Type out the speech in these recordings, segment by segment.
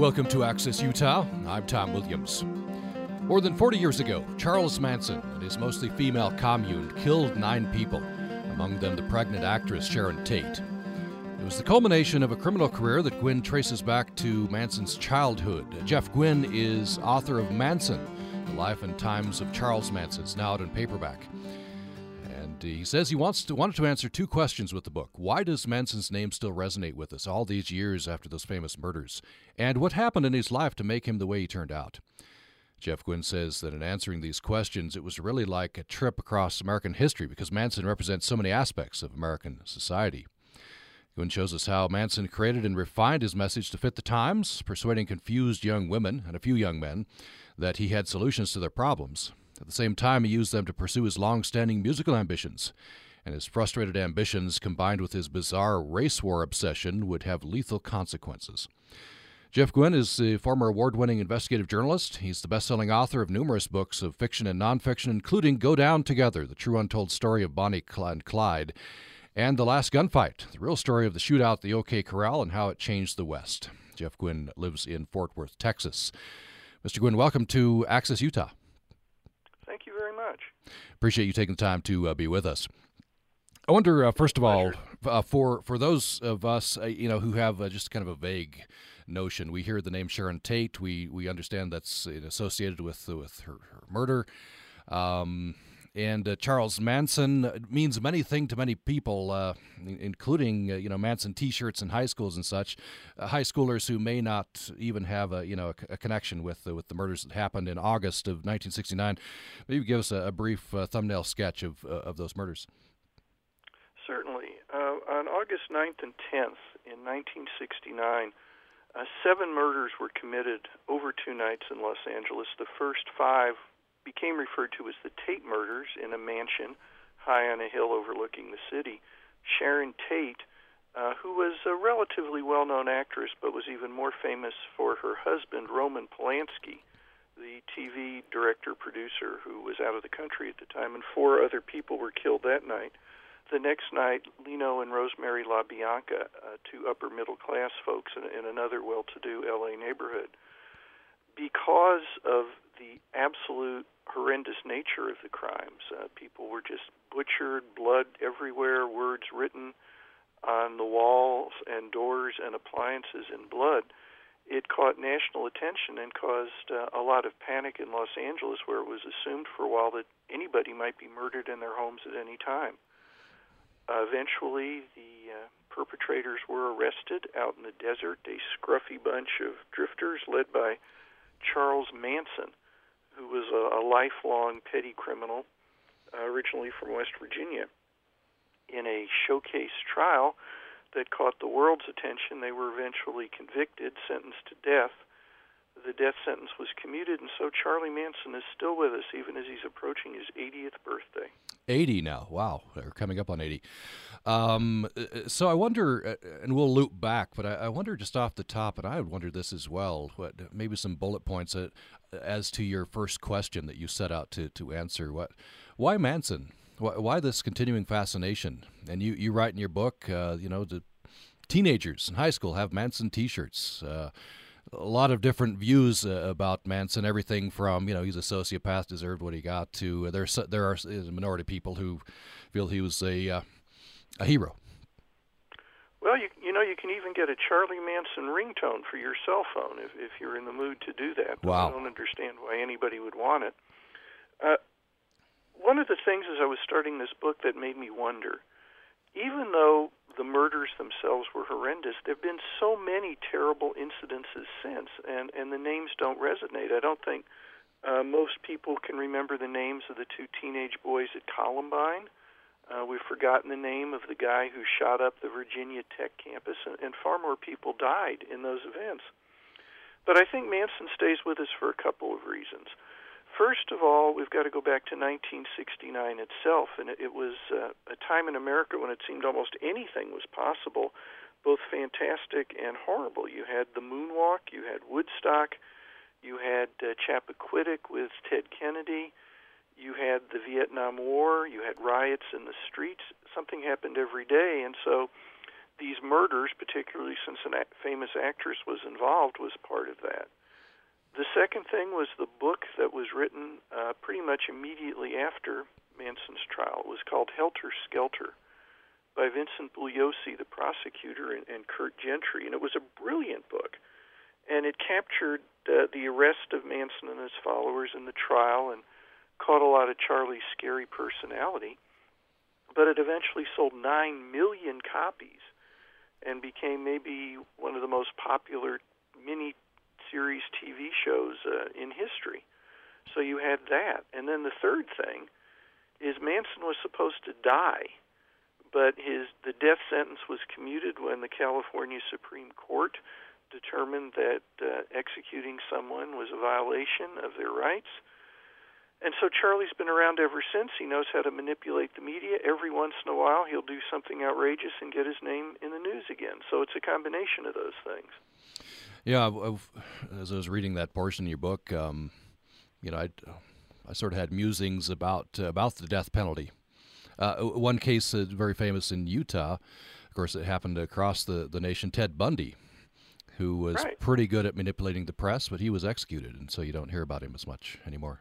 Welcome to Access Utah. I'm Tom Williams. More than 40 years ago, Charles Manson and his mostly female commune killed nine people, among them the pregnant actress Sharon Tate. It was the culmination of a criminal career that Guinn traces back to Manson's childhood. Jeff Guinn is author of Manson, The Life and Times of Charles Manson. Now out in paperback. He says he wants to wanted to answer two questions with the book. Why does Manson's name still resonate with us all these years after those famous murders? And what happened in his life to make him the way he turned out? Jeff Guinn says that in answering these questions, it was really like a trip across American history because Manson represents so many aspects of American society. Guinn shows us how Manson created and refined his message to fit the times, persuading confused young women and a few young men that he had solutions to their problems. At the same time, he used them to pursue his long standing musical ambitions. And his frustrated ambitions, combined with his bizarre race war obsession, would have lethal consequences. Jeff Guinn is a former award winning investigative journalist. He's the best selling author of numerous books of fiction and nonfiction, including Go Down Together, the true untold story of Bonnie and Clyde, and The Last Gunfight, the real story of the shootout at the OK Corral and how it changed the West. Jeff Guinn lives in Fort Worth, Texas. Mr. Guinn, welcome to Access Utah much. Appreciate you taking the time to uh, be with us. I wonder, uh, first of all, uh, for for those of us, uh, you know, who have uh, just kind of a vague notion, we hear the name Sharon Tate. We we understand that's associated with with her, her murder. Um, and uh, Charles Manson means many things to many people, uh, including uh, you know Manson T-shirts in high schools and such. Uh, high schoolers who may not even have a you know a, a connection with with the murders that happened in August of 1969. Maybe give us a, a brief uh, thumbnail sketch of uh, of those murders. Certainly, on August 9th and 10th in 1969. Uh, seven murders were committed over two nights in Los Angeles. The first five became referred to as the Tate murders in a mansion high on a hill overlooking the city. Sharon Tate, uh, who was a relatively well known actress but was even more famous for her husband, Roman Polanski, the TV director producer who was out of the country at the time, and four other people were killed that night. The next night, Leno and Rosemary LaBianca, uh, two upper middle class folks in, in another well to do LA neighborhood. Because of the absolute horrendous nature of the crimes. Uh, people were just butchered, blood everywhere, words written on the walls and doors and appliances in blood. It caught national attention and caused uh, a lot of panic in Los Angeles, where it was assumed for a while that anybody might be murdered in their homes at any time. Uh, eventually, the uh, perpetrators were arrested out in the desert, a scruffy bunch of drifters led by Charles Manson who was a, a lifelong petty criminal, uh, originally from West Virginia. In a showcase trial that caught the world's attention, they were eventually convicted, sentenced to death. The death sentence was commuted, and so Charlie Manson is still with us, even as he's approaching his 80th birthday. 80 now. Wow, they're coming up on 80. Um, so I wonder, uh, and we'll loop back, but I, I, wonder just off the top, and I would wonder this as well. What maybe some bullet points uh, as to your first question that you set out to to answer. What, why Manson? Why, why this continuing fascination? And you you write in your book, uh, you know, the teenagers in high school have Manson T-shirts. Uh, a lot of different views uh, about Manson. Everything from you know he's a sociopath, deserved what he got, to uh, there's there are a minority of people who feel he was a uh, a hero. Well, you you know you can even get a Charlie Manson ringtone for your cell phone if if you're in the mood to do that. Wow. I don't understand why anybody would want it. Uh, one of the things as I was starting this book that made me wonder, even though the murders themselves were horrendous, there have been so many terrible incidences since, and and the names don't resonate. I don't think uh, most people can remember the names of the two teenage boys at Columbine uh, we've forgotten the name of the guy who shot up the Virginia Tech campus, and, and far more people died in those events. But I think Manson stays with us for a couple of reasons. First of all, we've got to go back to 1969 itself, and it, it was uh, a time in America when it seemed almost anything was possible, both fantastic and horrible. You had the moonwalk, you had Woodstock, you had uh, Chappaquiddick with Ted Kennedy, you had the Vietnam War, you had riots in the streets. Something happened every day, and so these murders, particularly since a famous actress was involved, was part of that. The second thing was the book that was written uh, pretty much immediately after Manson's trial. It was called Helter Skelter by Vincent Bugliosi, the prosecutor, and, and Curt Gentry. And it was a brilliant book. And it captured uh, the arrest of Manson and his followers in the trial and caught a lot of Charlie's scary personality. But it eventually sold 9 million copies and became maybe one of the most popular mini series TV shows uh, in history. So you had that. And then the third thing is Manson was supposed to die, but his the death sentence was commuted when the California Supreme Court determined that uh, executing someone was a violation of their rights. And so Charlie's been around ever since. He knows how to manipulate the media. Every once in a while, he'll do something outrageous and get his name in the news again. So it's a combination of those things. Yeah, I've, as I was reading that portion of your book, um, you know, I, I sort of had musings about uh, about the death penalty. Uh, one case uh, very famous in Utah, of course, it happened across the, the nation. Ted Bundy, who was right. pretty good at manipulating the press, but he was executed, and so you don't hear about him as much anymore.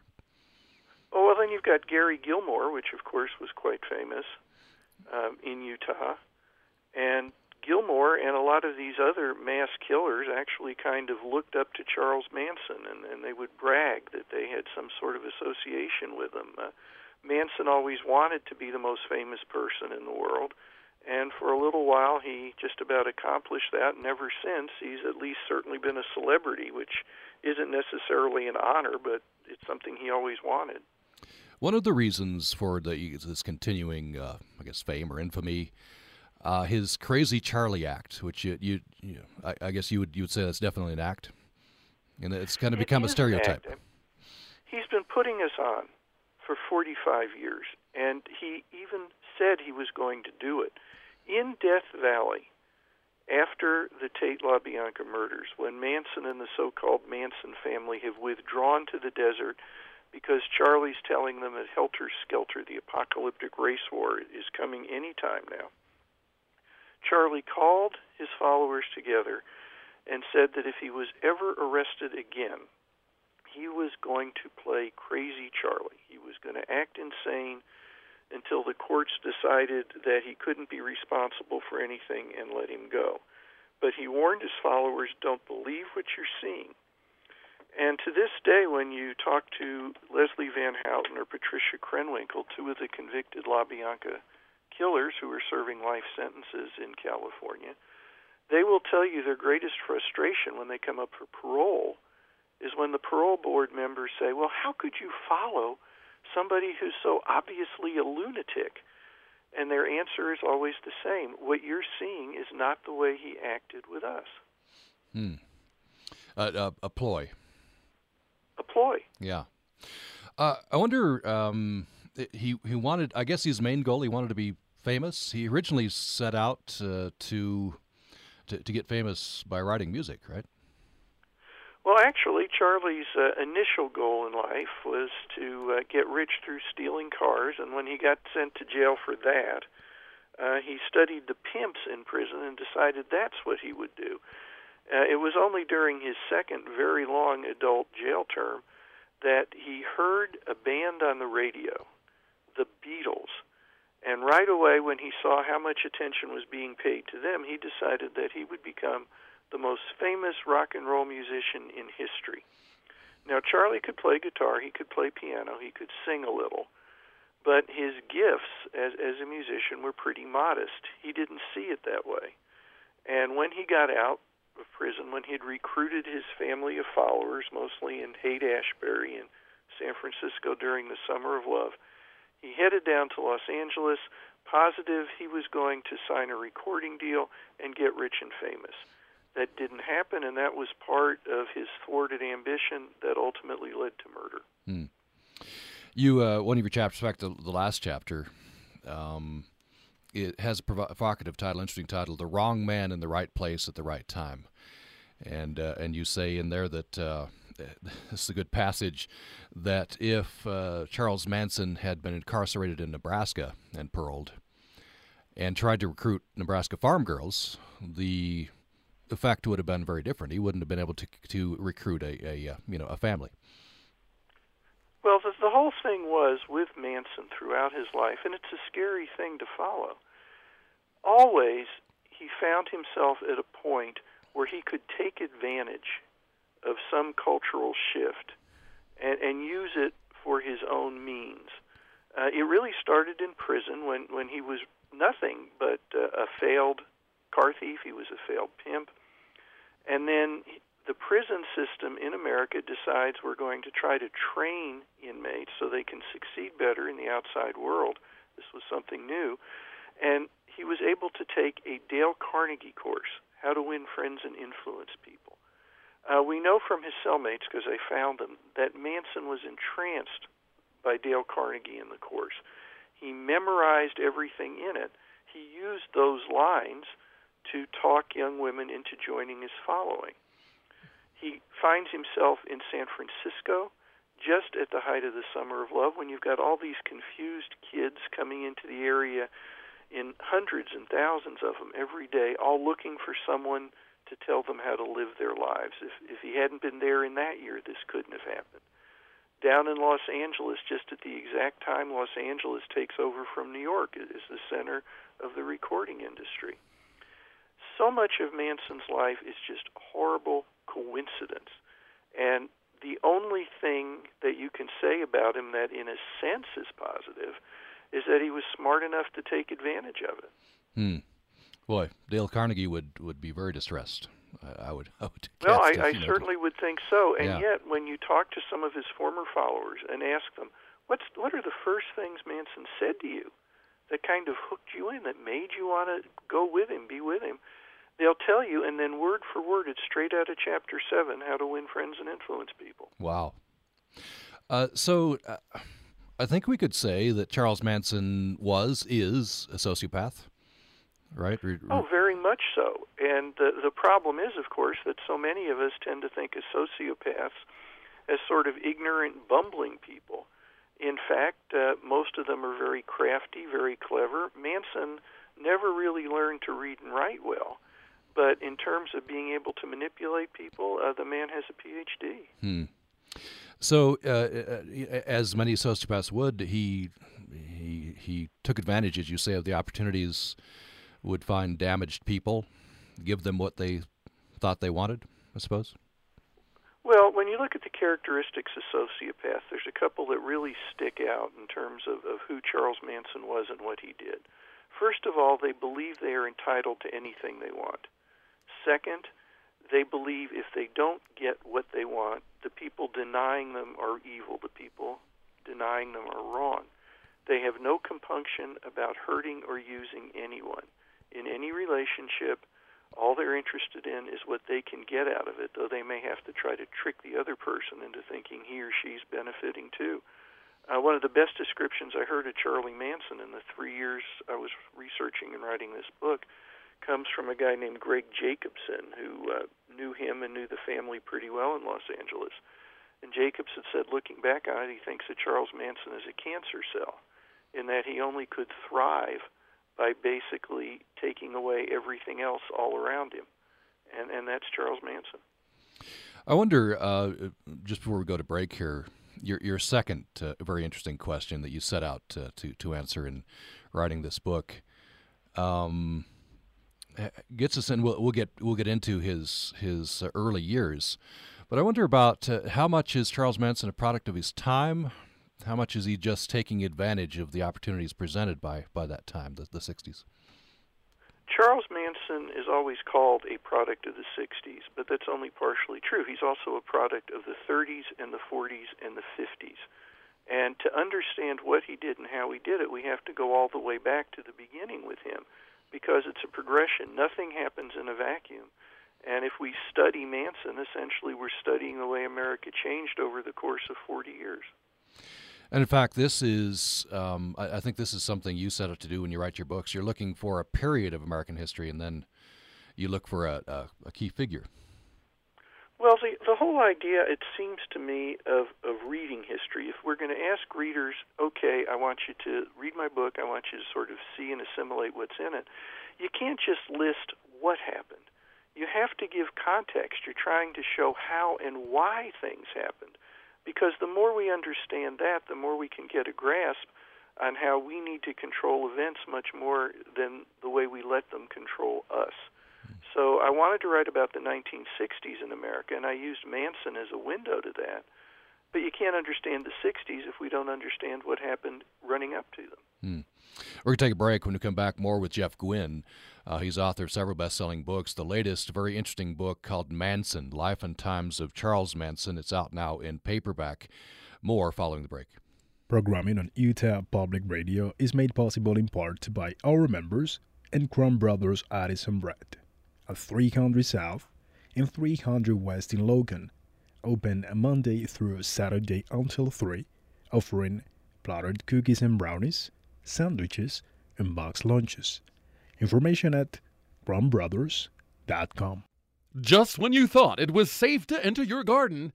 Oh well, then you've got Gary Gilmore, which of course was quite famous um, in Utah, and Gilmore and a lot of these other mass killers actually kind of looked up to Charles Manson, and, and they would brag that they had some sort of association with him. Uh, Manson always wanted to be the most famous person in the world, and for a little while he just about accomplished that. And ever since, he's at least certainly been a celebrity, which isn't necessarily an honor, but it's something he always wanted. One of the reasons for the, this continuing, uh, I guess, fame or infamy uh, his Crazy Charlie act, which you, you, you I, I, guess you would you would say that's definitely an act, and it's kind of become a stereotype. He's been putting us on for 45 years, and he even said he was going to do it in Death Valley after the Tate LaBianca murders, when Manson and the so-called Manson family have withdrawn to the desert because Charlie's telling them that helter skelter, the apocalyptic race war, is coming any time now. Charlie called his followers together and said that if he was ever arrested again, he was going to play crazy Charlie. He was going to act insane until the courts decided that he couldn't be responsible for anything and let him go. But he warned his followers don't believe what you're seeing. And to this day, when you talk to Leslie Van Houten or Patricia Krenwinkel, two of the convicted La LaBianca killers who are serving life sentences in California, they will tell you their greatest frustration when they come up for parole is when the parole board members say, Well, how could you follow somebody who's so obviously a lunatic? And their answer is always the same. What you're seeing is not the way he acted with us. Hmm. Uh, uh, a ploy. A ploy. Yeah. Uh, I wonder. Um, he he wanted. I guess his main goal. He wanted to be famous. He originally set out uh, to, to, to get famous by writing music, right? Well, actually, Charlie's uh, initial goal in life was to uh, get rich through stealing cars, and when he got sent to jail for that, uh, he studied the pimps in prison and decided that's what he would do. Uh, it was only during his second very long adult jail term that he heard a band on the radio, the Beatles, and right away, when he saw how much attention was being paid to them, he decided that he would become the most famous rock and roll musician in history. Now, Charlie could play guitar, he could play piano, he could sing a little, but his gifts as, as a musician were pretty modest. He didn't see it that way. And when he got out of prison, when he'd recruited his family of followers, mostly in Haight Ashbury in San Francisco during the Summer of Love, he headed down to Los Angeles, positive he was going to sign a recording deal and get rich and famous. That didn't happen, and that was part of his thwarted ambition that ultimately led to murder. Hmm. You, uh, one of your chapters, in fact, the, the last chapter, um, it has a provocative title, interesting title, "The Wrong Man in the Right Place at the Right Time," and uh, and you say in there that uh, this is a good passage that if uh, Charles Manson had been incarcerated in Nebraska and paroled, and tried to recruit Nebraska farm girls, the effect would have been very different. He wouldn't have been able to to recruit a, a uh, you know a family. Well, the, the whole thing was with Manson throughout his life, and it's a scary thing to follow. Always, he found himself at a point where he could take advantage of some cultural shift and, and use it for his own means. Uh, it really started in prison when, when he was nothing but uh, a failed car thief. He was a failed pimp. And then the prison system in America decides we're going to try to train inmates so they can succeed better in the outside world. This was something new. And he was able to take a Dale Carnegie course, How to Win Friends and Influence People. Uh, we know from his cellmates, because I found them, that Manson was entranced by Dale Carnegie in the course. He memorized everything in it. He used those lines to talk young women into joining his following. He finds himself in San Francisco just at the height of the summer of love when you've got all these confused kids coming into the area in hundreds and thousands of them every day, all looking for someone to tell them how to live their lives. If if he hadn't been there in that year, this couldn't have happened. Down in Los Angeles, just at the exact time Los Angeles takes over from New York, is the center of the recording industry. So much of Manson's life is just horrible coincidence. And the only thing that you can say about him that, in a sense, is positive is that he was smart enough to take advantage of it. Hmm. Boy, Dale Carnegie would, would be very distressed. I, I would. I would well, I, I certainly would think so. And yeah. yet, when you talk to some of his former followers and ask them, "What's what are the first things Manson said to you that kind of hooked you in, that made you want to go with him, be with him?" They'll tell you, and then word for word, it's straight out of chapter seven: how to win friends and influence people. Wow. Uh, so. Uh, I think we could say that Charles Manson was, is a sociopath, right? Oh, very much so. And the the problem is, of course, that so many of us tend to think of sociopaths as sort of ignorant, bumbling people. In fact, uh, most of them are very crafty, very clever. Manson never really learned to read and write well, but in terms of being able to manipulate people, uh, the man has a PhD. Hmm. So, uh, uh, as many sociopaths would, he he he took advantage, as you say, of the opportunities. Would find damaged people, give them what they thought they wanted. I suppose. Well, when you look at the characteristics of sociopaths, there's a couple that really stick out in terms of, of who Charles Manson was and what he did. First of all, they believe they are entitled to anything they want. Second, they believe if they don't get what they want, the people denying them are evil, the people denying them are wrong. They have no compunction about hurting or using anyone. In any relationship, all they're interested in is what they can get out of it, though they may have to try to trick the other person into thinking he or she's benefiting too. Uh, one of the best descriptions I heard of Charlie Manson in the three years I was researching and writing this book comes from a guy named Gregg Jakobson, who uh, knew him and knew the family pretty well in Los Angeles. And Jacobson said, looking back on it, he thinks that Charles Manson is a cancer cell, in that he only could thrive by basically taking away everything else all around him, and and that's Charles Manson. I wonder, uh, just before we go to break here, your your second uh, very interesting question that you set out to to, to answer in writing this book. Um, gets us in. We'll, we'll get we'll get into his his early years, but I wonder about uh, how much is Charles Manson a product of his time? How much is he just taking advantage of the opportunities presented by by that time, the, the '60s? Charles Manson is always called a product of the 60s, but that's only partially true. He's also a product of the 30s and the 40s and the 50s. And to understand what he did and how he did it, we have to go all the way back to the beginning with him because it's a progression. Nothing happens in a vacuum. And if we study Manson, essentially we're studying the way America changed over the course of 40 years. And in fact, this is, um, I, I, think this is something you set out to do when you write your books. You're looking for a period of American history, and then you look for a, a, a key figure. Well, the the whole idea, it seems to me, of of reading history. If we're going to ask readers, okay, I want you to read my book, I want you to sort of see and assimilate what's in it. You can't just list what happened. You have to give context. You're trying to show how and why things happened, because the more we understand that, the more we can get a grasp on how we need to control events much more than the way we let them control us. So I wanted to write about the 1960s in America, and I used Manson as a window to that. But you can't understand the 60s if we don't understand what happened running up to them. Hmm. We're going to take a break. When we come back, more with Jeff Guinn. Uh, he's author of several best selling books. The latest, very interesting book called Manson Life and Times of Charles Manson. It's out now in paperback. More following the break. Programming on Utah Public Radio is made possible in part by our members and Crumb Brothers Artisan Bread at 300 South and 300 West in Logan. Open Monday through Saturday until 3, offering plattered cookies and brownies, sandwiches, and box lunches. Information at crumbbrothers.com. Just when you thought it was safe to enter your garden,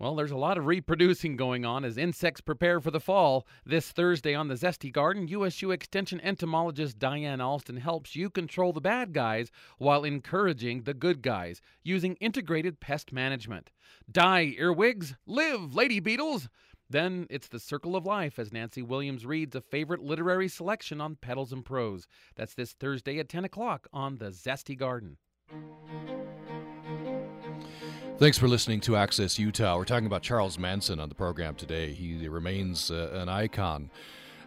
well, there's a lot of reproducing going on as insects prepare for the fall. This Thursday on the Zesty Garden, USU Extension entomologist Diane Alston helps you control the bad guys while encouraging the good guys using integrated pest management. Die, earwigs! Live, lady beetles! Then it's the circle of life as Nancy Williams reads a favorite literary selection on Petals and Prose. That's this Thursday at 10 o'clock on the Zesty Garden. Thanks for listening to Access Utah. We're talking about Charles Manson on the program today. He remains uh, an icon.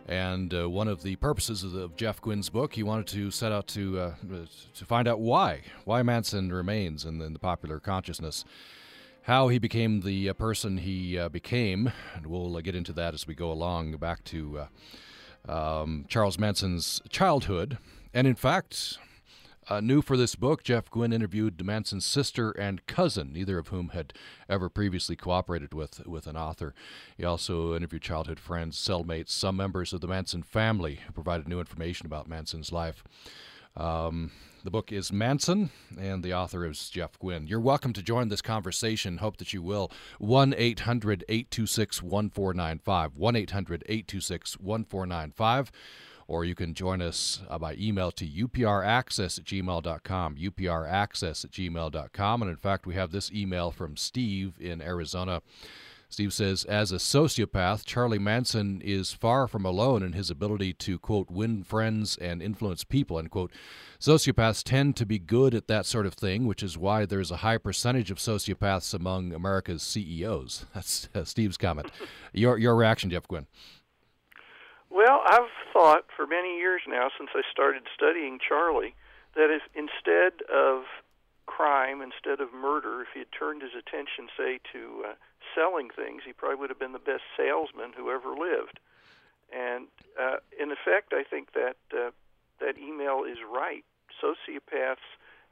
And uh, one of the purposes of, the, of, Jeff Guinn's book, he wanted to set out to uh, to find out why why Manson remains in, in, the popular consciousness, how he became the uh, person he uh, became, and we'll uh, get into that as we go along. Back to um, Charles Manson's childhood, and in fact, uh, new for this book, Jeff Guinn interviewed Manson's sister and cousin, neither of whom had ever previously cooperated with, with an author. He also interviewed childhood friends, cellmates, some members of the Manson family who provided new information about Manson's life. Um, the book is Manson, and the author is Jeff Guinn. You're welcome to join this conversation. Hope that you will. 1 800 826 1495. 1 800 826 1495 or you can join us uh, by email to upraccess at gmail.com, upraccess at gmail.com. And in fact, we have this email from Steve in Arizona. Steve says, as a sociopath, Charlie Manson is far from alone in his ability to, quote, win friends and influence people, end quote. Sociopaths tend to be good at that sort of thing, which is why there's a high percentage of sociopaths among America's CEOs. That's uh, Steve's comment. Your, your reaction, Jeff Guinn. Well, I've thought for many years now, since I started studying Charlie, that if instead of crime, instead of murder, if he had turned his attention, say, to uh, selling things, he probably would have been the best salesman who ever lived. And uh, in effect, I think that uh, that email is right. Sociopaths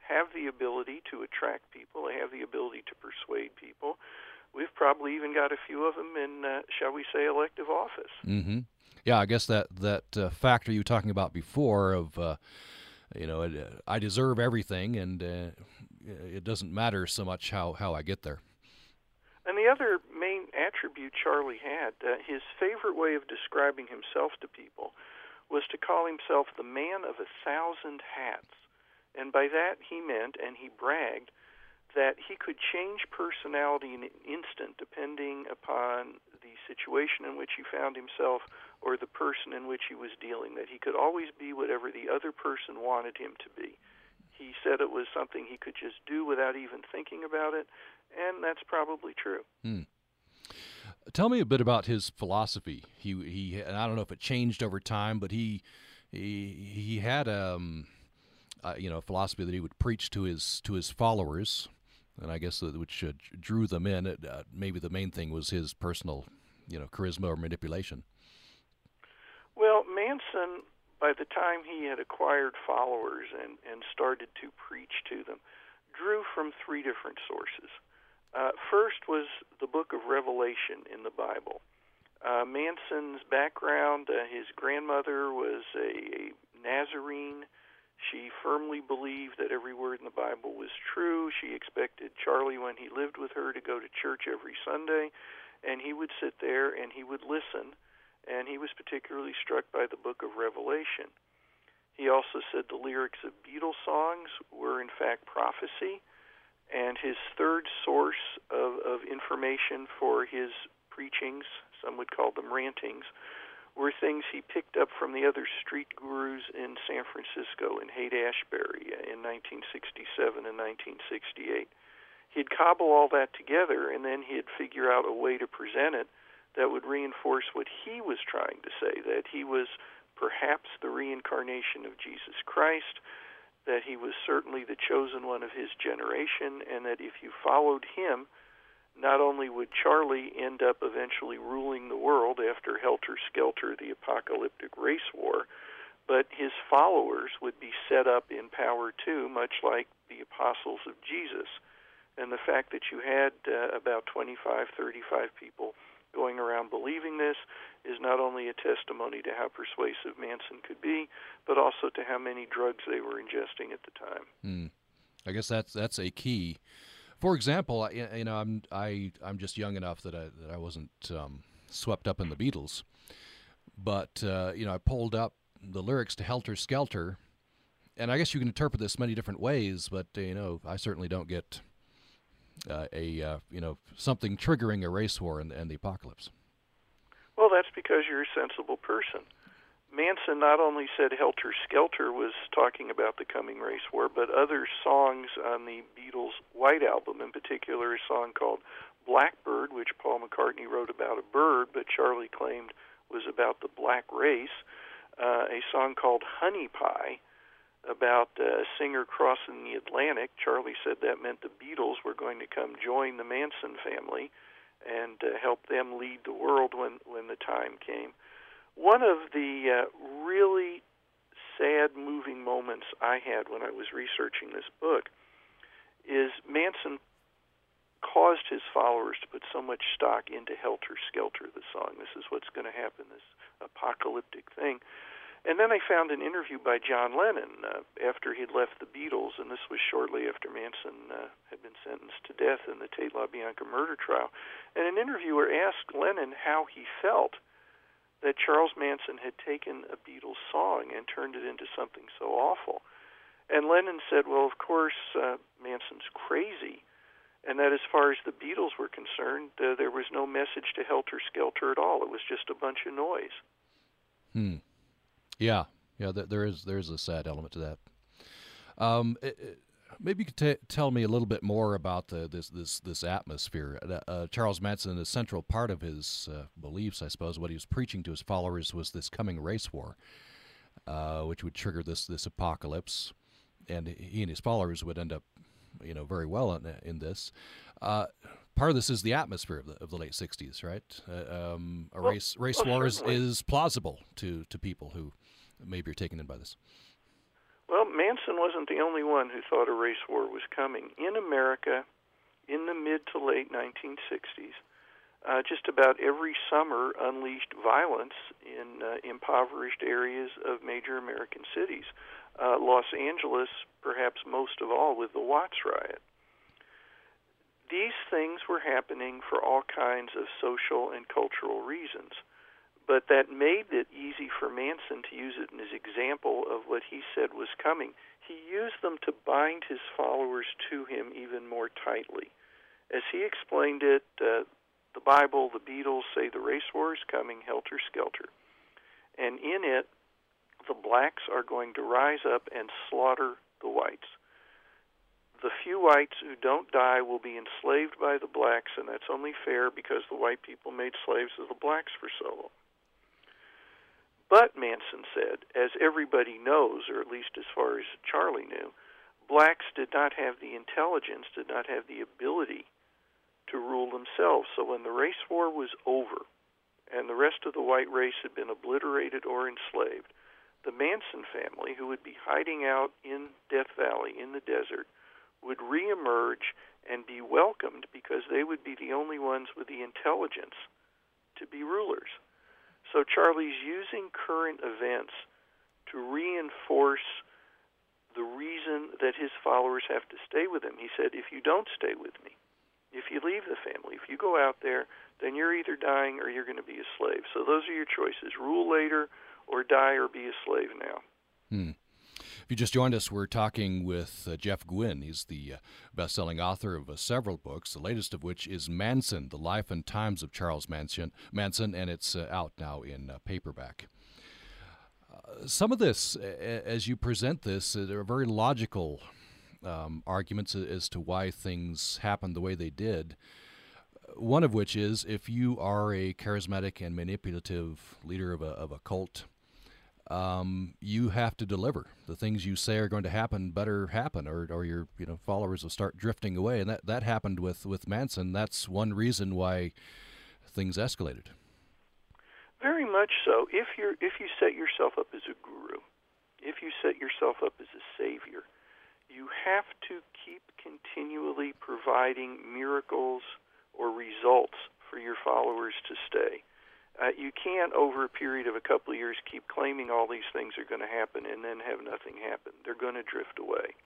have the ability to attract people. They have the ability to persuade people. We've probably even got a few of them in, uh, shall we say, elective office. Mm-hmm yeah, I guess that that uh, factor you were talking about before of uh, you know uh, I deserve everything and uh, it doesn't matter so much how how I get there. And the other main attribute Charlie had, uh, his favorite way of describing himself to people was to call himself the man of a thousand hats. And by that he meant, and he bragged, that he could change personality in an instant depending upon the situation in which he found himself or the person in which he was dealing, that he could always be whatever the other person wanted him to be. He said it was something he could just do without even thinking about it, and that's probably true. Hmm. Tell me a bit about his philosophy. He he. I don't know if it changed over time, but he he he had um, uh, you know a philosophy that he would preach to his to his followers, and I guess which uh, drew them in. It, uh, maybe the main thing was his personal you know charisma or manipulation. Well, Manson, by the time he had acquired followers and, and started to preach to them, drew from three different sources. Uh, first was the book of Revelation in the Bible. Uh, Manson's background, uh, his grandmother was a, a Nazarene. She firmly believed that every word in the Bible was true. She expected Charlie, when he lived with her, to go to church every Sunday, and he would sit there and he would listen. And he was particularly struck by the book of Revelation. He also said the lyrics of Beatles songs were, in fact, prophecy. And his third source of, of information for his preachings, some would call them rantings, were things he picked up from the other street gurus in San Francisco in Haight Ashbury in 1967 and 1968. He'd cobble all that together and then he'd figure out a way to present it that would reinforce what he was trying to say that he was perhaps the reincarnation of Jesus Christ, that he was certainly the chosen one of his generation, and that if you followed him, not only would Charlie end up eventually ruling the world after Helter Skelter, the apocalyptic race war, but his followers would be set up in power too, much like the apostles of Jesus. And the fact that you had uh, about 25, 35 people going around believing this is not only a testimony to how persuasive Manson could be, but also to how many drugs they were ingesting at the time. Mm. I guess that's that's a key for example, you know, I'm I I'm just young enough that I that I wasn't um, swept up in the Beatles, but uh, you know, I pulled up the lyrics to Helter Skelter, and I guess you can interpret this many different ways. But you know, I certainly don't get uh, a uh, you know something triggering a race war and, and the apocalypse. Well, that's because you're a sensible person. Manson not only said Helter Skelter was talking about the coming race war, but other songs on the Beatles' White Album, in particular, a song called Blackbird, which Paul McCartney wrote about a bird, but Charlie claimed was about the black race, uh, a song called Honey Pie about a singer crossing the Atlantic. Charlie said that meant the Beatles were going to come join the Manson family and uh, help them lead the world when, when the time came. One of the uh, really sad, moving moments I had when I was researching this book is Manson caused his followers to put so much stock into Helter Skelter, the song. This is what's going to happen, this apocalyptic thing. And then I found an interview by John Lennon uh, after he'd left the Beatles, and this was shortly after Manson uh, had been sentenced to death in the Tate LaBianca murder trial. And an interviewer asked Lennon how he felt that Charles Manson had taken a Beatles song and turned it into something so awful. And Lennon said, well, of course, uh, Manson's crazy, and that as far as the Beatles were concerned, uh, there was no message to Helter Skelter at all. It was just a bunch of noise. Hmm. Yeah. Yeah. there is there is a sad element to that. Um, it, it, maybe you could t- tell me a little bit more about the, this this this atmosphere. Uh, uh, Charles Manson, a central part of his uh, beliefs, I suppose, what he was preaching to his followers was this coming race war, uh, which would trigger this this apocalypse, and he and his followers would end up, you know, very well in, in this. Uh, part of this is the atmosphere of the, of the late '60s, right? Uh, um, a well, race race well, war is, is plausible to to people who maybe you're taken in by this. Well, Manson wasn't the only one who thought a race war was coming. In America, in the mid to late 1960s, uh, just about every summer unleashed violence in uh, impoverished areas of major American cities. Uh, Los Angeles, perhaps most of all, with the Watts riot. These things were happening for all kinds of social and cultural reasons but that made it easy for Manson to use it in his example of what he said was coming. He used them to bind his followers to him even more tightly. As he explained it, uh, the Bible, the Beatles say the race war is coming, helter skelter. And in it, the blacks are going to rise up and slaughter the whites. The few whites who don't die will be enslaved by the blacks, and that's only fair because the white people made slaves of the blacks for so long. But, Manson said, as everybody knows, or at least as far as Charlie knew, blacks did not have the intelligence, did not have the ability to rule themselves. So when the race war was over and the rest of the white race had been obliterated or enslaved, the Manson family, who would be hiding out in Death Valley in the desert, would reemerge and be welcomed because they would be the only ones with the intelligence to be rulers. So Charlie's using current events to reinforce the reason that his followers have to stay with him. He said, If you don't stay with me, if you leave the family, if you go out there, then you're either dying or you're going to be a slave. So those are your choices rule later or die or be a slave now. Hmm. If you just joined us, we're talking with uh, Jeff Guinn. He's the uh, best selling author of uh, several books, the latest of which is Manson The Life and Times of Charles Manson, Manson and it's uh, out now in uh, paperback. Uh, some of this, as you present this, there are very logical um, arguments as to why things happened the way they did. One of which is if you are a charismatic and manipulative leader of a, of a cult, um, you have to deliver. The things you say are going to happen better happen, or, or your you know followers will start drifting away, and that, that happened with, with Manson. That's one reason why things escalated. Very much so. If you if you set yourself up as a guru, if you set yourself up as a savior, you have to keep continually providing miracles or results for your followers to stay. Uh, you can't, over a period of a couple of years, keep claiming all these things are going to happen and then have nothing happen. They're going to drift away.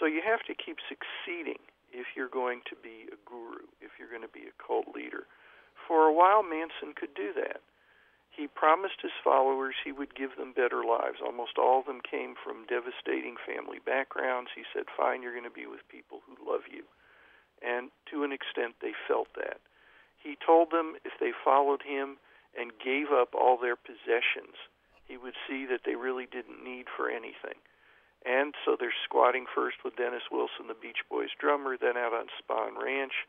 So you have to keep succeeding if you're going to be a guru, if you're going to be a cult leader. For a while, Manson could do that. He promised his followers he would give them better lives. Almost all of them came from devastating family backgrounds. He said, Fine, you're going to be with people who love you. And to an extent, they felt that. He told them if they followed him and gave up all their possessions, he would see that they really didn't need for anything. And so they're squatting first with Dennis Wilson, the Beach Boys drummer, then out on Spahn Ranch.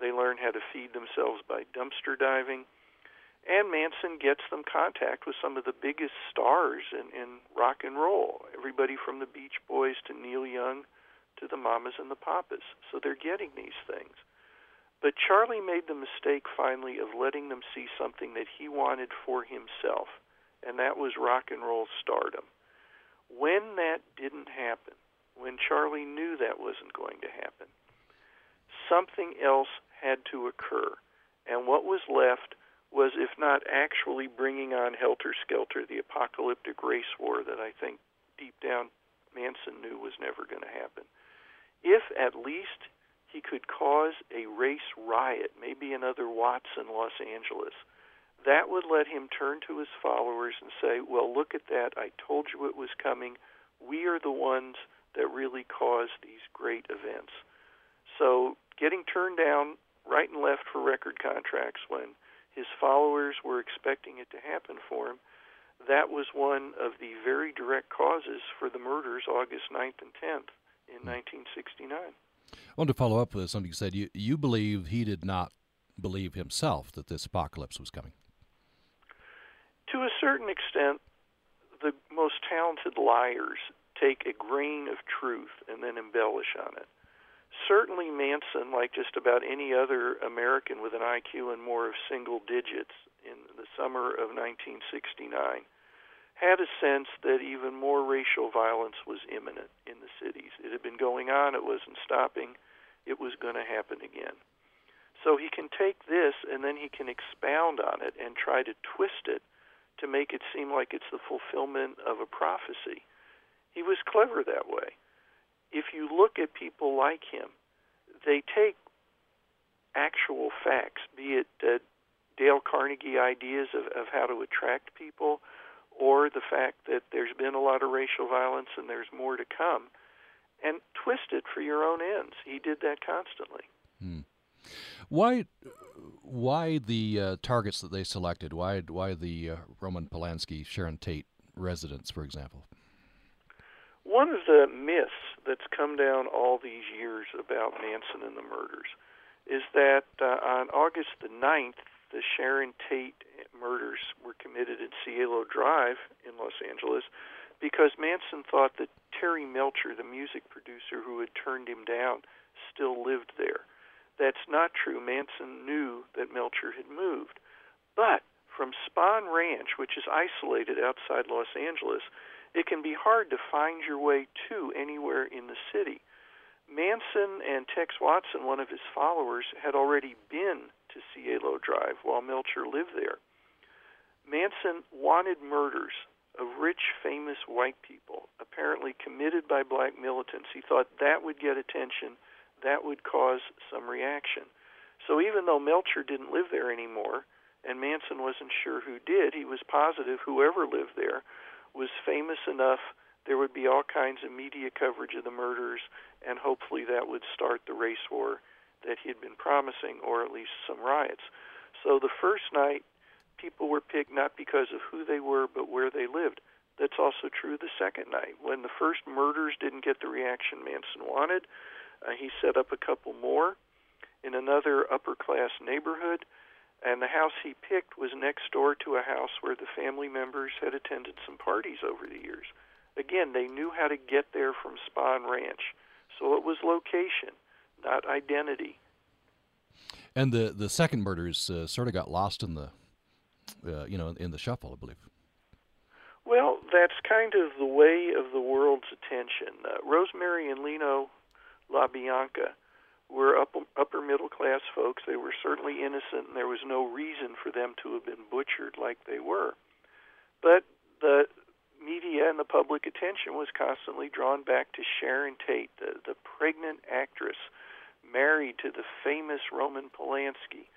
They learn how to feed themselves by dumpster diving. And Manson gets them contact with some of the biggest stars in, in rock and roll. Everybody from the Beach Boys to Neil Young to the Mamas and the Papas. So they're getting these things. But Charlie made the mistake finally of letting them see something that he wanted for himself, and that was rock and roll stardom. When that didn't happen, when Charlie knew that wasn't going to happen, something else had to occur. And what was left was, if not actually bringing on Helter Skelter, the apocalyptic race war that I think deep down Manson knew was never going to happen, if at least he could cause a race riot, maybe another Watts in Los Angeles. That would let him turn to his followers and say, Well, look at that. I told you it was coming. We are the ones that really caused these great events. So, getting turned down right and left for record contracts when his followers were expecting it to happen for him, that was one of the very direct causes for the murders August 9th and 10th in hmm. 1969. I want to follow up with something you said. You, you believe he did not believe himself that this apocalypse was coming. To a certain extent, the most talented liars take a grain of truth and then embellish on it. Certainly, Manson, like just about any other American with an IQ in more of single digits in the summer of 1969, had a sense that even more racial violence was imminent in the cities. It had been going on, it wasn't stopping, it was going to happen again. So he can take this and then he can expound on it and try to twist it to make it seem like it's the fulfillment of a prophecy. He was clever that way. If you look at people like him, they take actual facts, be it uh, Dale Carnegie ideas of, of how to attract people, or the fact that there's been a lot of racial violence and there's more to come, and twist it for your own ends. He did that constantly. Hmm. Why, why the uh, targets that they selected? Why, why the uh, Roman Polanski, Sharon Tate residents, for example? One of the myths that's come down all these years about Manson and the murders is that uh, on August the 9th, the Sharon Tate murders were committed in Cielo Drive in Los Angeles because Manson thought that Terry Melcher, the music producer who had turned him down, still lived there. That's not true. Manson knew that Melcher had moved. But from Spahn Ranch, which is isolated outside Los Angeles, it can be hard to find your way to anywhere in the city. Manson and Tex Watson, one of his followers, had already been to Cielo Drive while Melcher lived there. Manson wanted murders of rich, famous white people, apparently committed by black militants. He thought that would get attention, that would cause some reaction. So even though Melcher didn't live there anymore, and Manson wasn't sure who did, he was positive whoever lived there was famous enough there would be all kinds of media coverage of the murders, and hopefully that would start the race war that he had been promising, or at least some riots. So the first night, people were picked not because of who they were, but where they lived. That's also true the second night. When the first murders didn't get the reaction Manson wanted, uh, he set up a couple more in another upper class neighborhood, and the house he picked was next door to a house where the family members had attended some parties over the years. Again, they knew how to get there from Spahn Ranch, so it was location, not identity. And the the second murders uh, sort of got lost in the, uh, you know, in the shuffle, I believe. Well, that's kind of the way of the world's attention. Uh, Rosemary and Leno LaBianca were upper, upper middle class folks. They were certainly innocent, and there was no reason for them to have been butchered like they were. But the media and the public attention was constantly drawn back to Sharon Tate, the, the pregnant actress married to the famous Roman Polanski.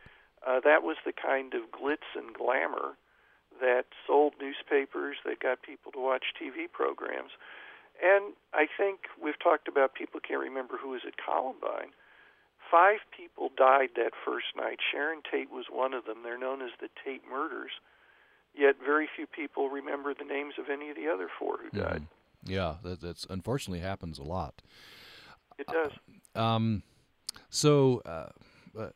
Uh, that was the kind of glitz and glamour that sold newspapers, that got people to watch TV programs. And I think we've talked about people can't remember who was at Columbine. Five people died that first night. Sharon Tate was one of them. They're known as the Tate murders. Yet very few people remember the names of any of the other four who died. Mm-hmm. Yeah, that, that's unfortunately happens a lot. It does. Uh, um, so uh, uh,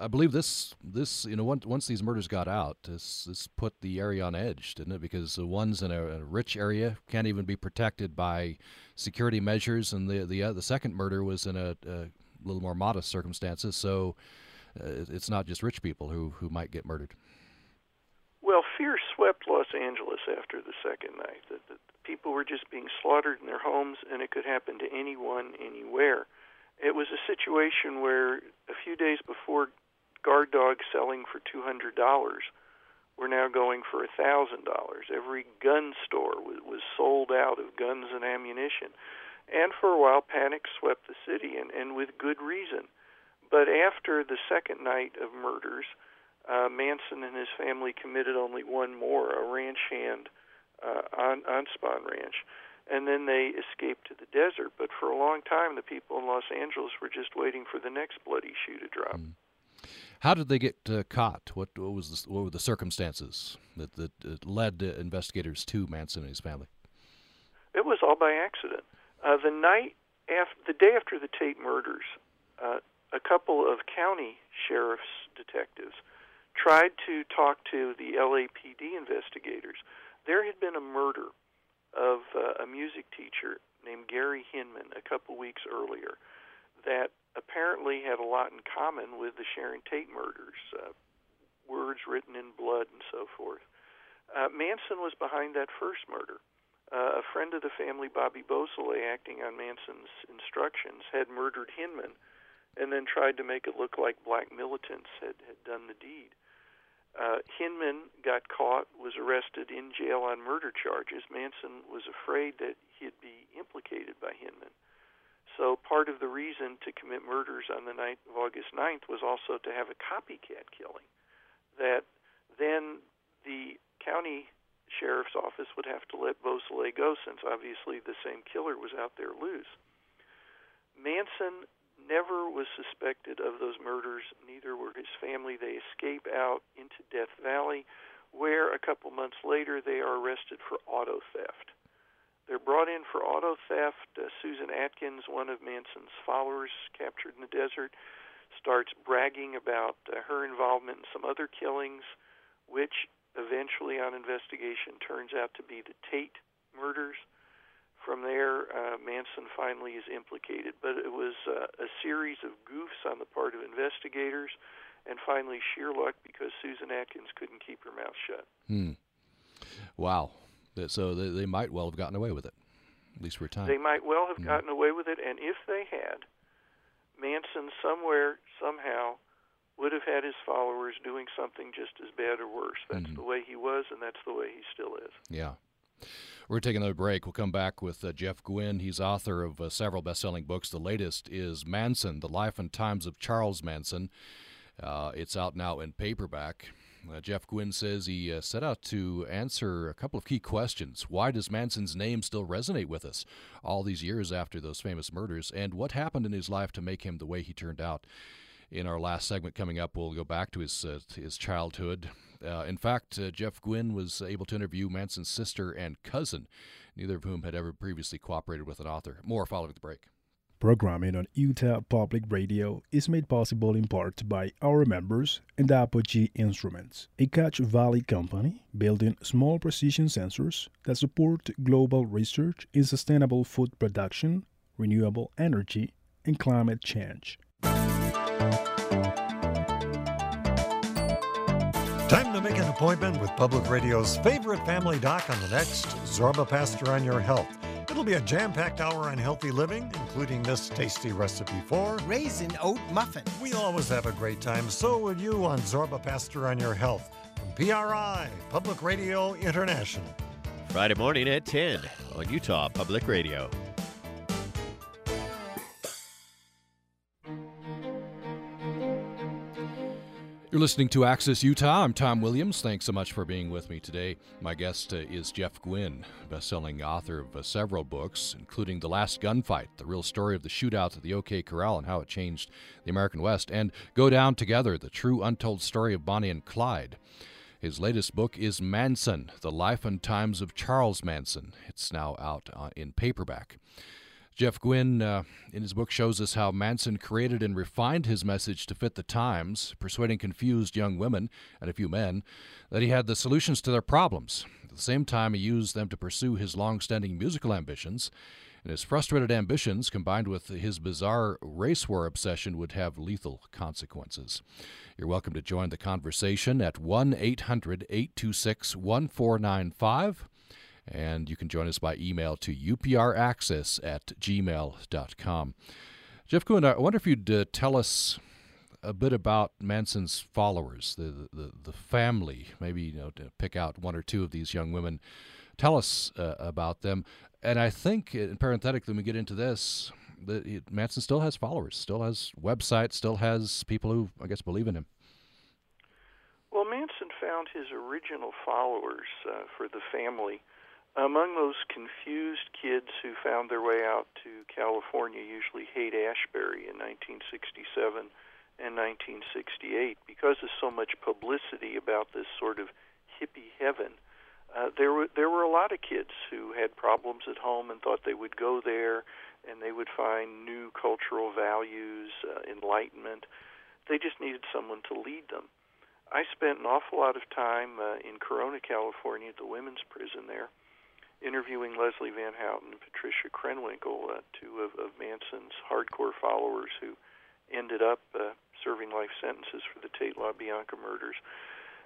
I believe this this you know once once these murders got out, this this put the area on edge, didn't it? Because the ones in a, a rich area can't even be protected by security measures, and the the uh, the second murder was in a, a little more modest circumstances. So uh, it's not just rich people who who might get murdered. Well, fear swept Los Angeles after the second night. That people were just being slaughtered in their homes, and it could happen to anyone, anywhere. It was a situation where a few days before, guard dogs selling for two hundred dollars were now going for a thousand dollars. Every gun store was, was sold out of guns and ammunition, and for a while, panic swept the city, and, and with good reason. But after the second night of murders, uh, Manson and his family committed only one more, a ranch hand uh, on on Spahn Ranch, and then they escaped to the desert. But for a long time, the people in Los Angeles were just waiting for the next bloody shoe to drop. Mm. How did they get uh, caught? What, what was the, what were the circumstances that that led investigators to Manson and his family? It was all by accident. Uh, the night after, the day after the Tate murders, uh, a couple of county sheriff's detectives tried to talk to the LAPD investigators. There had been a murder of uh, a music teacher named Gary Hinman a couple weeks earlier that apparently had a lot in common with the Sharon Tate murders, uh, words written in blood and so forth. Uh, Manson was behind that first murder. Uh, a friend of the family, Bobby Beausoleil, acting on Manson's instructions, had murdered Hinman and then tried to make it look like black militants had, had done the deed. Uh, Hinman got caught, was arrested in jail on murder charges. Manson was afraid that he'd be implicated by Hinman. So part of the reason to commit murders on the night of August 9th was also to have a copycat killing. That then the county sheriff's office would have to let Beausoleil go since obviously the same killer was out there loose. Manson never was suspected of those murders, neither were his family. They escape out into Death Valley, where a couple months later they are arrested for auto theft. They're brought in for auto theft. Uh, Susan Atkins, one of Manson's followers captured in the desert, starts bragging about uh, her involvement in some other killings, which eventually, on investigation, turns out to be the Tate murders. From there, uh, Manson finally is implicated, but it was uh, a series of goofs on the part of investigators, and finally sheer luck because Susan Atkins couldn't keep her mouth shut. Hmm. Wow. So they, they might well have gotten away with it, at least for a time. They might well have hmm. gotten away with it, and if they had, Manson somewhere, somehow, would have had his followers doing something just as bad or worse. That's mm-hmm. the way he was, and that's the way he still is. Yeah. We're taking another break. We'll come back with uh, Jeff Guinn. He's author of uh, several best selling books. The latest is Manson The Life and Times of Charles Manson. Uh, it's out now in paperback. Uh, Jeff Guinn says he uh, set out to answer a couple of key questions. Why does Manson's name still resonate with us all these years after those famous murders? And what happened in his life to make him the way he turned out? In our last segment coming up, we'll go back to his, uh, his childhood uh, in fact, uh, Jeff Guinn was able to interview Manson's sister and cousin, neither of whom had ever previously cooperated with an author. More following the break. Programming on Utah Public Radio is made possible in part by our members and Apogee Instruments, a Cache Valley company building small precision sensors that support global research in sustainable food production, renewable energy, and climate change. Time to make an appointment with Public Radio's favorite family doc on the next Zorba Paster on Your Health. It'll be a jam packed hour on healthy living, including this tasty recipe for raisin oat muffins. We always have a great time. So will you on Zorba Paster on Your Health from PRI, Public Radio International. Friday morning at 10 on Utah Public Radio. You're listening to Access Utah. I'm Tom Williams. Thanks so much for being with me today. My guest uh, is Jeff Guinn, best-selling author of uh, several books, including The Last Gunfight, the real story of the shootout at the OK Corral and how it changed the American West, and Go Down Together, the true untold story of Bonnie and Clyde. His latest book is Manson, The Life and Times of Charles Manson. It's now out uh, in paperback. Jeff Guinn, uh, in his book, shows us how Manson created and refined his message to fit the times, persuading confused young women and a few men that he had the solutions to their problems. At the same time, he used them to pursue his long standing musical ambitions. And his frustrated ambitions, combined with his bizarre race war obsession, would have lethal consequences. You're welcome to join the conversation at 1 800 826 1495 and you can join us by email to upraccess at gmail.com. Jeff Guinn, I wonder if you'd uh, tell us a bit about Manson's followers, the, the, the family, maybe you know to pick out one or two of these young women. Tell us uh, about them. And I think, in parenthetically, when we get into this, that Manson still has followers, still has websites, still has people who, I guess, believe in him. Well, Manson found his original followers uh, for the family among those confused kids who found their way out to California, usually Haight Ashbury in 1967 and 1968, because of so much publicity about this sort of hippie heaven, uh, there were there were a lot of kids who had problems at home and thought they would go there and they would find new cultural values, uh, enlightenment. They just needed someone to lead them. I spent an awful lot of time uh, in Corona, California, at the women's prison there interviewing Leslie Van Houten and Patricia Krenwinkel, uh, two of, of Manson's hardcore followers who ended up uh, serving life sentences for the Tate LaBianca murders,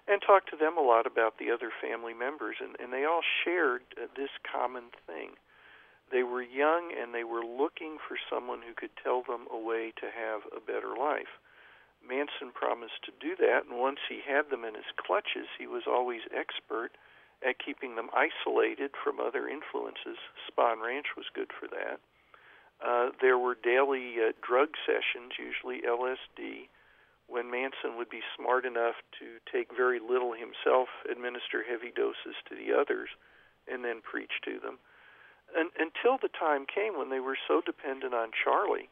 and talked to them a lot about the other family members, and, and they all shared uh, this common thing. They were young and they were looking for someone who could tell them a way to have a better life. Manson promised to do that, and once he had them in his clutches, he was always expert at keeping them isolated from other influences. Spahn Ranch was good for that. Uh, there were daily uh, drug sessions, usually LSD, when Manson would be smart enough to take very little himself, administer heavy doses to the others, and then preach to them. And, until the time came when they were so dependent on Charlie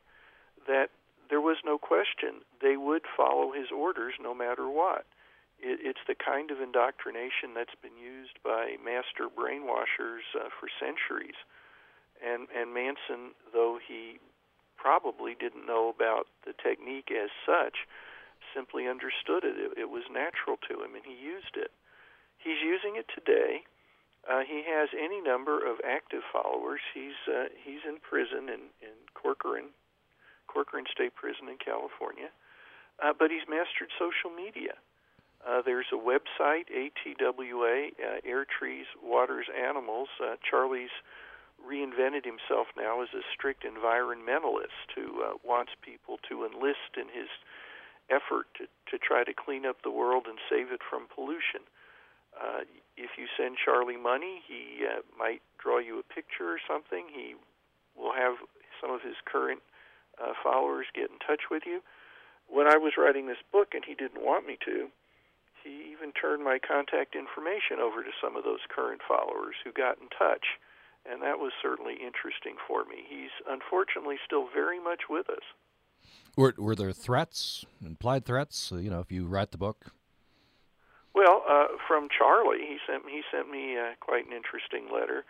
that there was no question they would follow his orders no matter what it, it's the kind of indoctrination that's been used by master brainwashers uh, for centuries. And and Manson, though he probably didn't know about the technique as such, simply understood it. It, it was natural to him, and he used it. He's using it today. Uh, he has any number of active followers. He's uh, he's in prison in in Corcoran, Corcoran State Prison in California, uh, but he's mastered social media. Uh, there's a website, ATWA, uh, Air, Trees, Waters, Animals. Uh, Charlie's reinvented himself now as a strict environmentalist who uh, wants people to enlist in his effort to, to try to clean up the world and save it from pollution. Uh, if you send Charlie money, he uh, might draw you a picture or something. He will have some of his current uh, followers get in touch with you. When I was writing this book and he didn't want me to, he even turned my contact information over to some of those current followers who got in touch. And that was certainly interesting for me. He's unfortunately still very much with us. Were, were there threats, implied threats? Uh, you know, if you write the book. Well, uh, from Charlie, he sent he sent me uh, quite an interesting letter.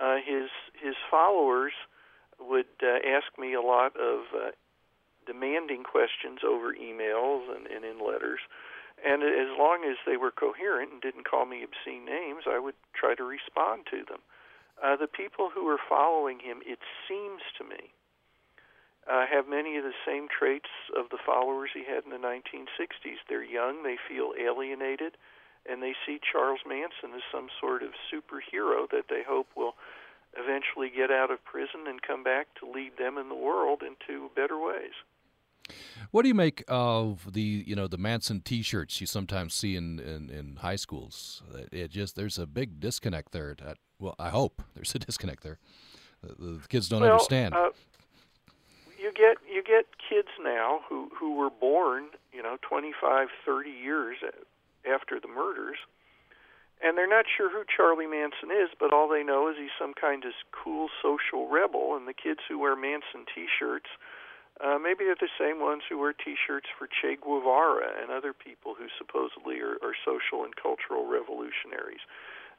Uh, his his followers would uh, ask me a lot of uh, demanding questions over emails and, and in letters. And as long as they were coherent and didn't call me obscene names, I would try to respond to them. Uh, the people who were following him, it seems to me, uh, have many of the same traits of the followers he had in the 1960s. They're young, they feel alienated, and they see Charles Manson as some sort of superhero that they hope will eventually get out of prison and come back to lead them and the world into better ways. What do you make of the you know the Manson T-shirts you sometimes see in, in, in high schools? It just there's a big disconnect there. That, well, I hope there's a disconnect there. The, the kids don't well, understand. Uh, you get you get kids now who who were born you know 25, 30 years after the murders, and they're not sure who Charlie Manson is, but all they know is he's some kind of cool social rebel. And the kids who wear Manson T-shirts uh, maybe they're the same ones who wear T-shirts for Che Guevara and other people who supposedly are, are social and cultural revolutionaries.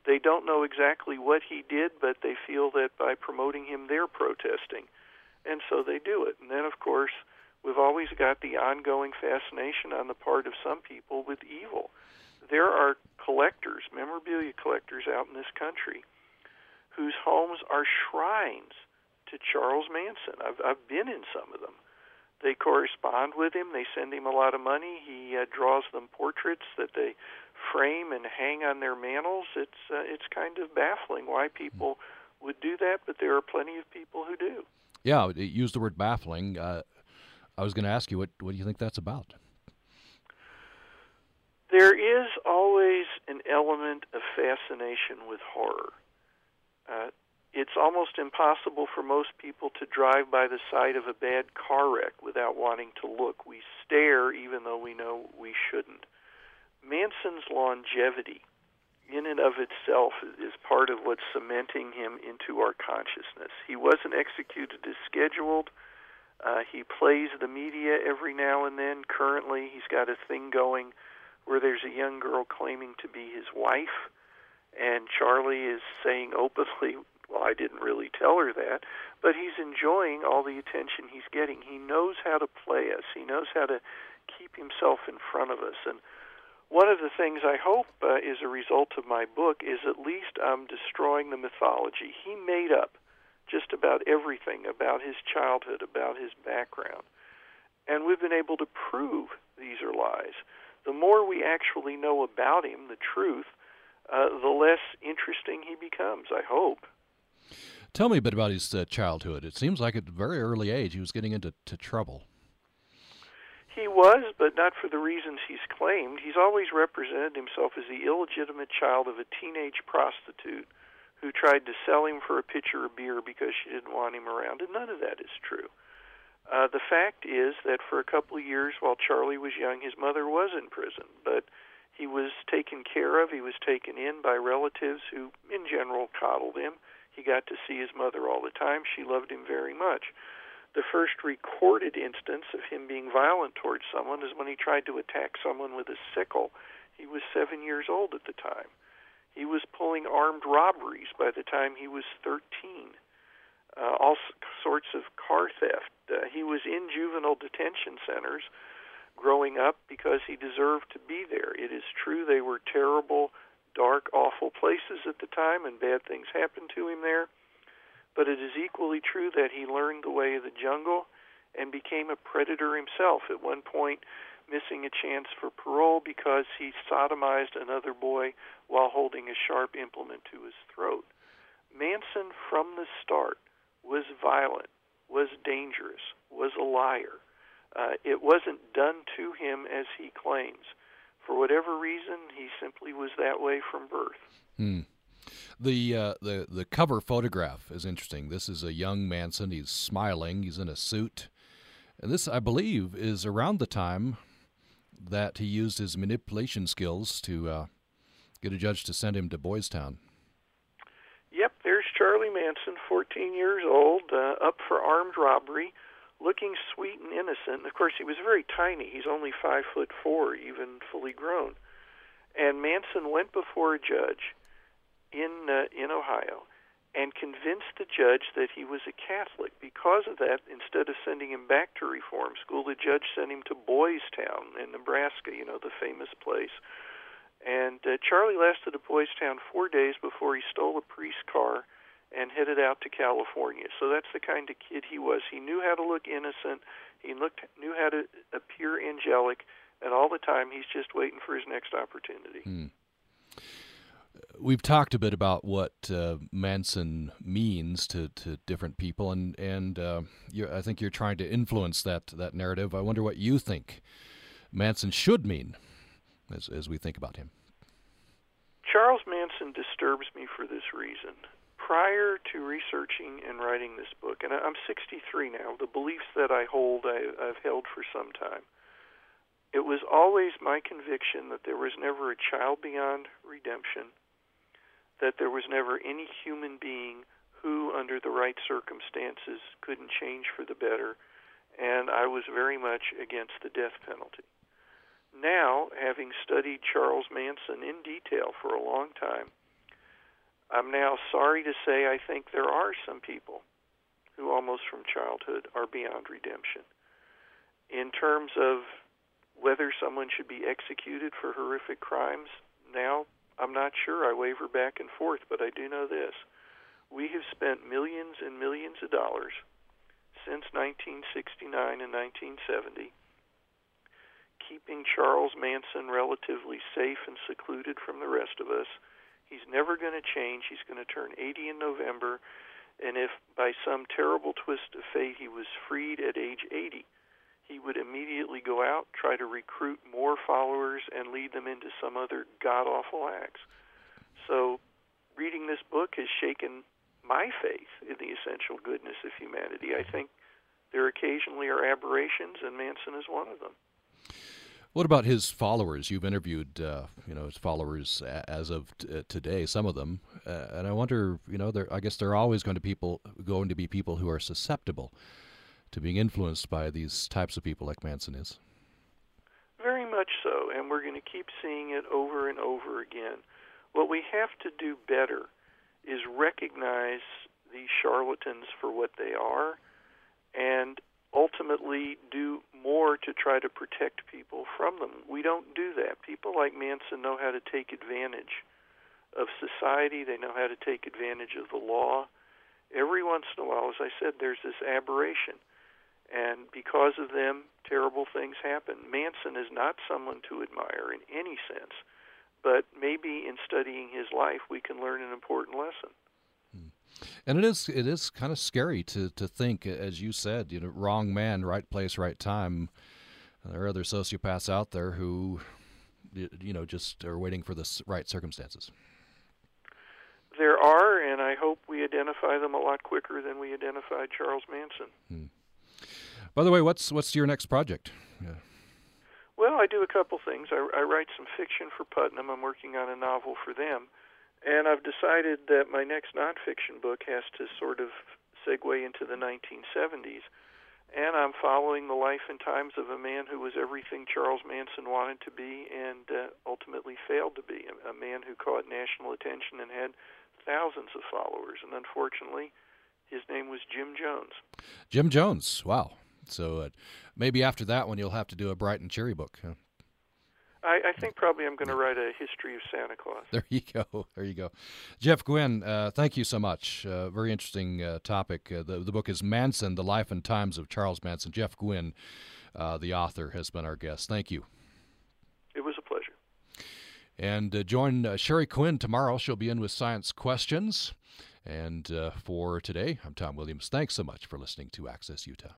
They don't know exactly what he did, but they feel that by promoting him, they're protesting, and so they do it. And then, of course, we've always got the ongoing fascination on the part of some people with evil. There are collectors, memorabilia collectors out in this country, whose homes are shrines to Charles Manson. I've I've been in some of them they correspond with him. They send him a lot of money. He uh, draws them portraits that they frame and hang on their mantels. It's uh, it's kind of baffling why people would do that, but there are plenty of people who do. Yeah, use the word baffling. Uh, I was going to ask you what what do you think that's about? There is always an element of fascination with horror. Uh, it's almost impossible for most people to drive by the side of a bad car wreck without wanting to look. We stare even though we know we shouldn't. Manson's longevity, in and of itself, is part of what's cementing him into our consciousness. He wasn't executed as scheduled. Uh, he plays the media every now and then. Currently, he's got a thing going where there's a young girl claiming to be his wife, and Charlie is saying openly, well, I didn't really tell her that, but he's enjoying all the attention he's getting. He knows how to play us. He knows how to keep himself in front of us. And one of the things I hope uh, is a result of my book is at least I'm destroying the mythology. He made up just about everything about his childhood, about his background. And we've been able to prove these are lies. The more we actually know about him, the truth, uh, the less interesting he becomes, I hope. Tell me a bit about his uh, childhood. It seems like at a very early age he was getting into to trouble. He was, but not for the reasons he's claimed. He's always represented himself as the illegitimate child of a teenage prostitute who tried to sell him for a pitcher of beer because she didn't want him around, and none of that is true. Uh, the fact is that for a couple of years while Charlie was young, his mother was in prison, but he was taken care of. He was taken in by relatives who, in general, coddled him. He got to see his mother all the time. She loved him very much. The first recorded instance of him being violent towards someone is when he tried to attack someone with a sickle. He was seven years old at the time. He was pulling armed robberies by the time he was 13. Uh, all sorts of car theft. Uh, he was in juvenile detention centers growing up because he deserved to be there. It is true they were terrible dark, awful places at the time, and bad things happened to him there. But it is equally true that he learned the way of the jungle and became a predator himself. At one point, missing a chance for parole because he sodomized another boy while holding a sharp implement to his throat. Manson, from the start, was violent, was dangerous, was a liar. Uh, it wasn't done to him as he claims for whatever reason, he simply was that way from birth. Hmm. The uh, the the cover photograph is interesting. This is a young Manson. He's smiling. He's in a suit, and this, I believe, is around the time that he used his manipulation skills to uh, get a judge to send him to Boys Town. Yep, there's Charlie Manson, 14 years old, uh, up for armed robbery, looking sweet and innocent. Of course, he was very tiny. He's only five foot four, even fully grown. And Manson went before a judge in uh, in Ohio and convinced the judge that he was a Catholic. Because of that, instead of sending him back to reform school, the judge sent him to Boys Town in Nebraska, you know, the famous place. And uh, Charlie lasted at Boys Town four days before he stole a priest's car and headed out to California. So that's the kind of kid he was. He knew how to look innocent. He looked knew how to appear angelic, and all the time he's just waiting for his next opportunity. Hmm. We've talked a bit about what uh, Manson means to, to different people, and and uh, I think you're trying to influence that that narrative. I wonder what you think Manson should mean as as we think about him. Charles Manson disturbs me for this reason. Prior to researching and writing this book, and I'm 63 now, the beliefs that I hold I, I've held for some time. It was always my conviction that there was never a child beyond redemption that there was never any human being who, under the right circumstances, couldn't change for the better, and I was very much against the death penalty. Now, having studied Charles Manson in detail for a long time, I'm now sorry to say I think there are some people who, almost from childhood, are beyond redemption. In terms of whether someone should be executed for horrific crimes, now I'm not sure. I waver back and forth, but I do know this. We have spent millions and millions of dollars since 1969 and 1970 keeping Charles Manson relatively safe and secluded from the rest of us. He's never going to change. He's going to turn 80 in November. And if by some terrible twist of fate he was freed at age 80, he would immediately go out, try to recruit more followers, and lead them into some other god awful acts. So, reading this book has shaken my faith in the essential goodness of humanity. I think there occasionally are aberrations, and Manson is one of them. What about his followers? You've interviewed, uh, you know, his followers as of t- uh, today, some of them, uh, and I wonder, you know, I guess there are always going to people going to be people who are susceptible to being influenced by these types of people like Manson is. Very much so, and we're going to keep seeing it over and over again. What we have to do better is recognize these charlatans for what they are and ultimately do more to try to protect people from them. We don't do that. People like Manson know how to take advantage of society, they know how to take advantage of the law. Every once in a while, as I said, there's this aberration and because of them, terrible things happen. Manson is not someone to admire in any sense, but maybe in studying his life, we can learn an important lesson. And it is it is kind of scary to, to think, as you said, you know, wrong man, right place, right time. There are other sociopaths out there who, you know, just are waiting for the right circumstances. There are, and I hope we identify them a lot quicker than we identified Charles Manson. Hmm. By the way, what's what's your next project? Yeah. Well, I do a couple things. I, I write some fiction for Putnam. I'm working on a novel for them, and I've decided that my next nonfiction book has to sort of segue into the 1970s. And I'm following the life and times of a man who was everything Charles Manson wanted to be and uh, ultimately failed to be. A, a man who caught national attention and had thousands of followers. And unfortunately, his name was Jim Jones. Jim Jones. Wow. So uh, maybe after that one, you'll have to do a bright and cheery book. Huh? I, I, think probably I'm going to write a history of Santa Claus. There you go. There you go. Jeff Guinn, uh, thank you so much. Uh, very interesting uh, topic. Uh, the, the book is Manson, The Life and Times of Charles Manson. Jeff Guinn, uh, the author, has been our guest. Thank you. It was a pleasure. And uh, join Sherry Quinn tomorrow. She'll be in with Science Questions. And for today, I'm Tom Williams. Thanks so much for listening to Access Utah.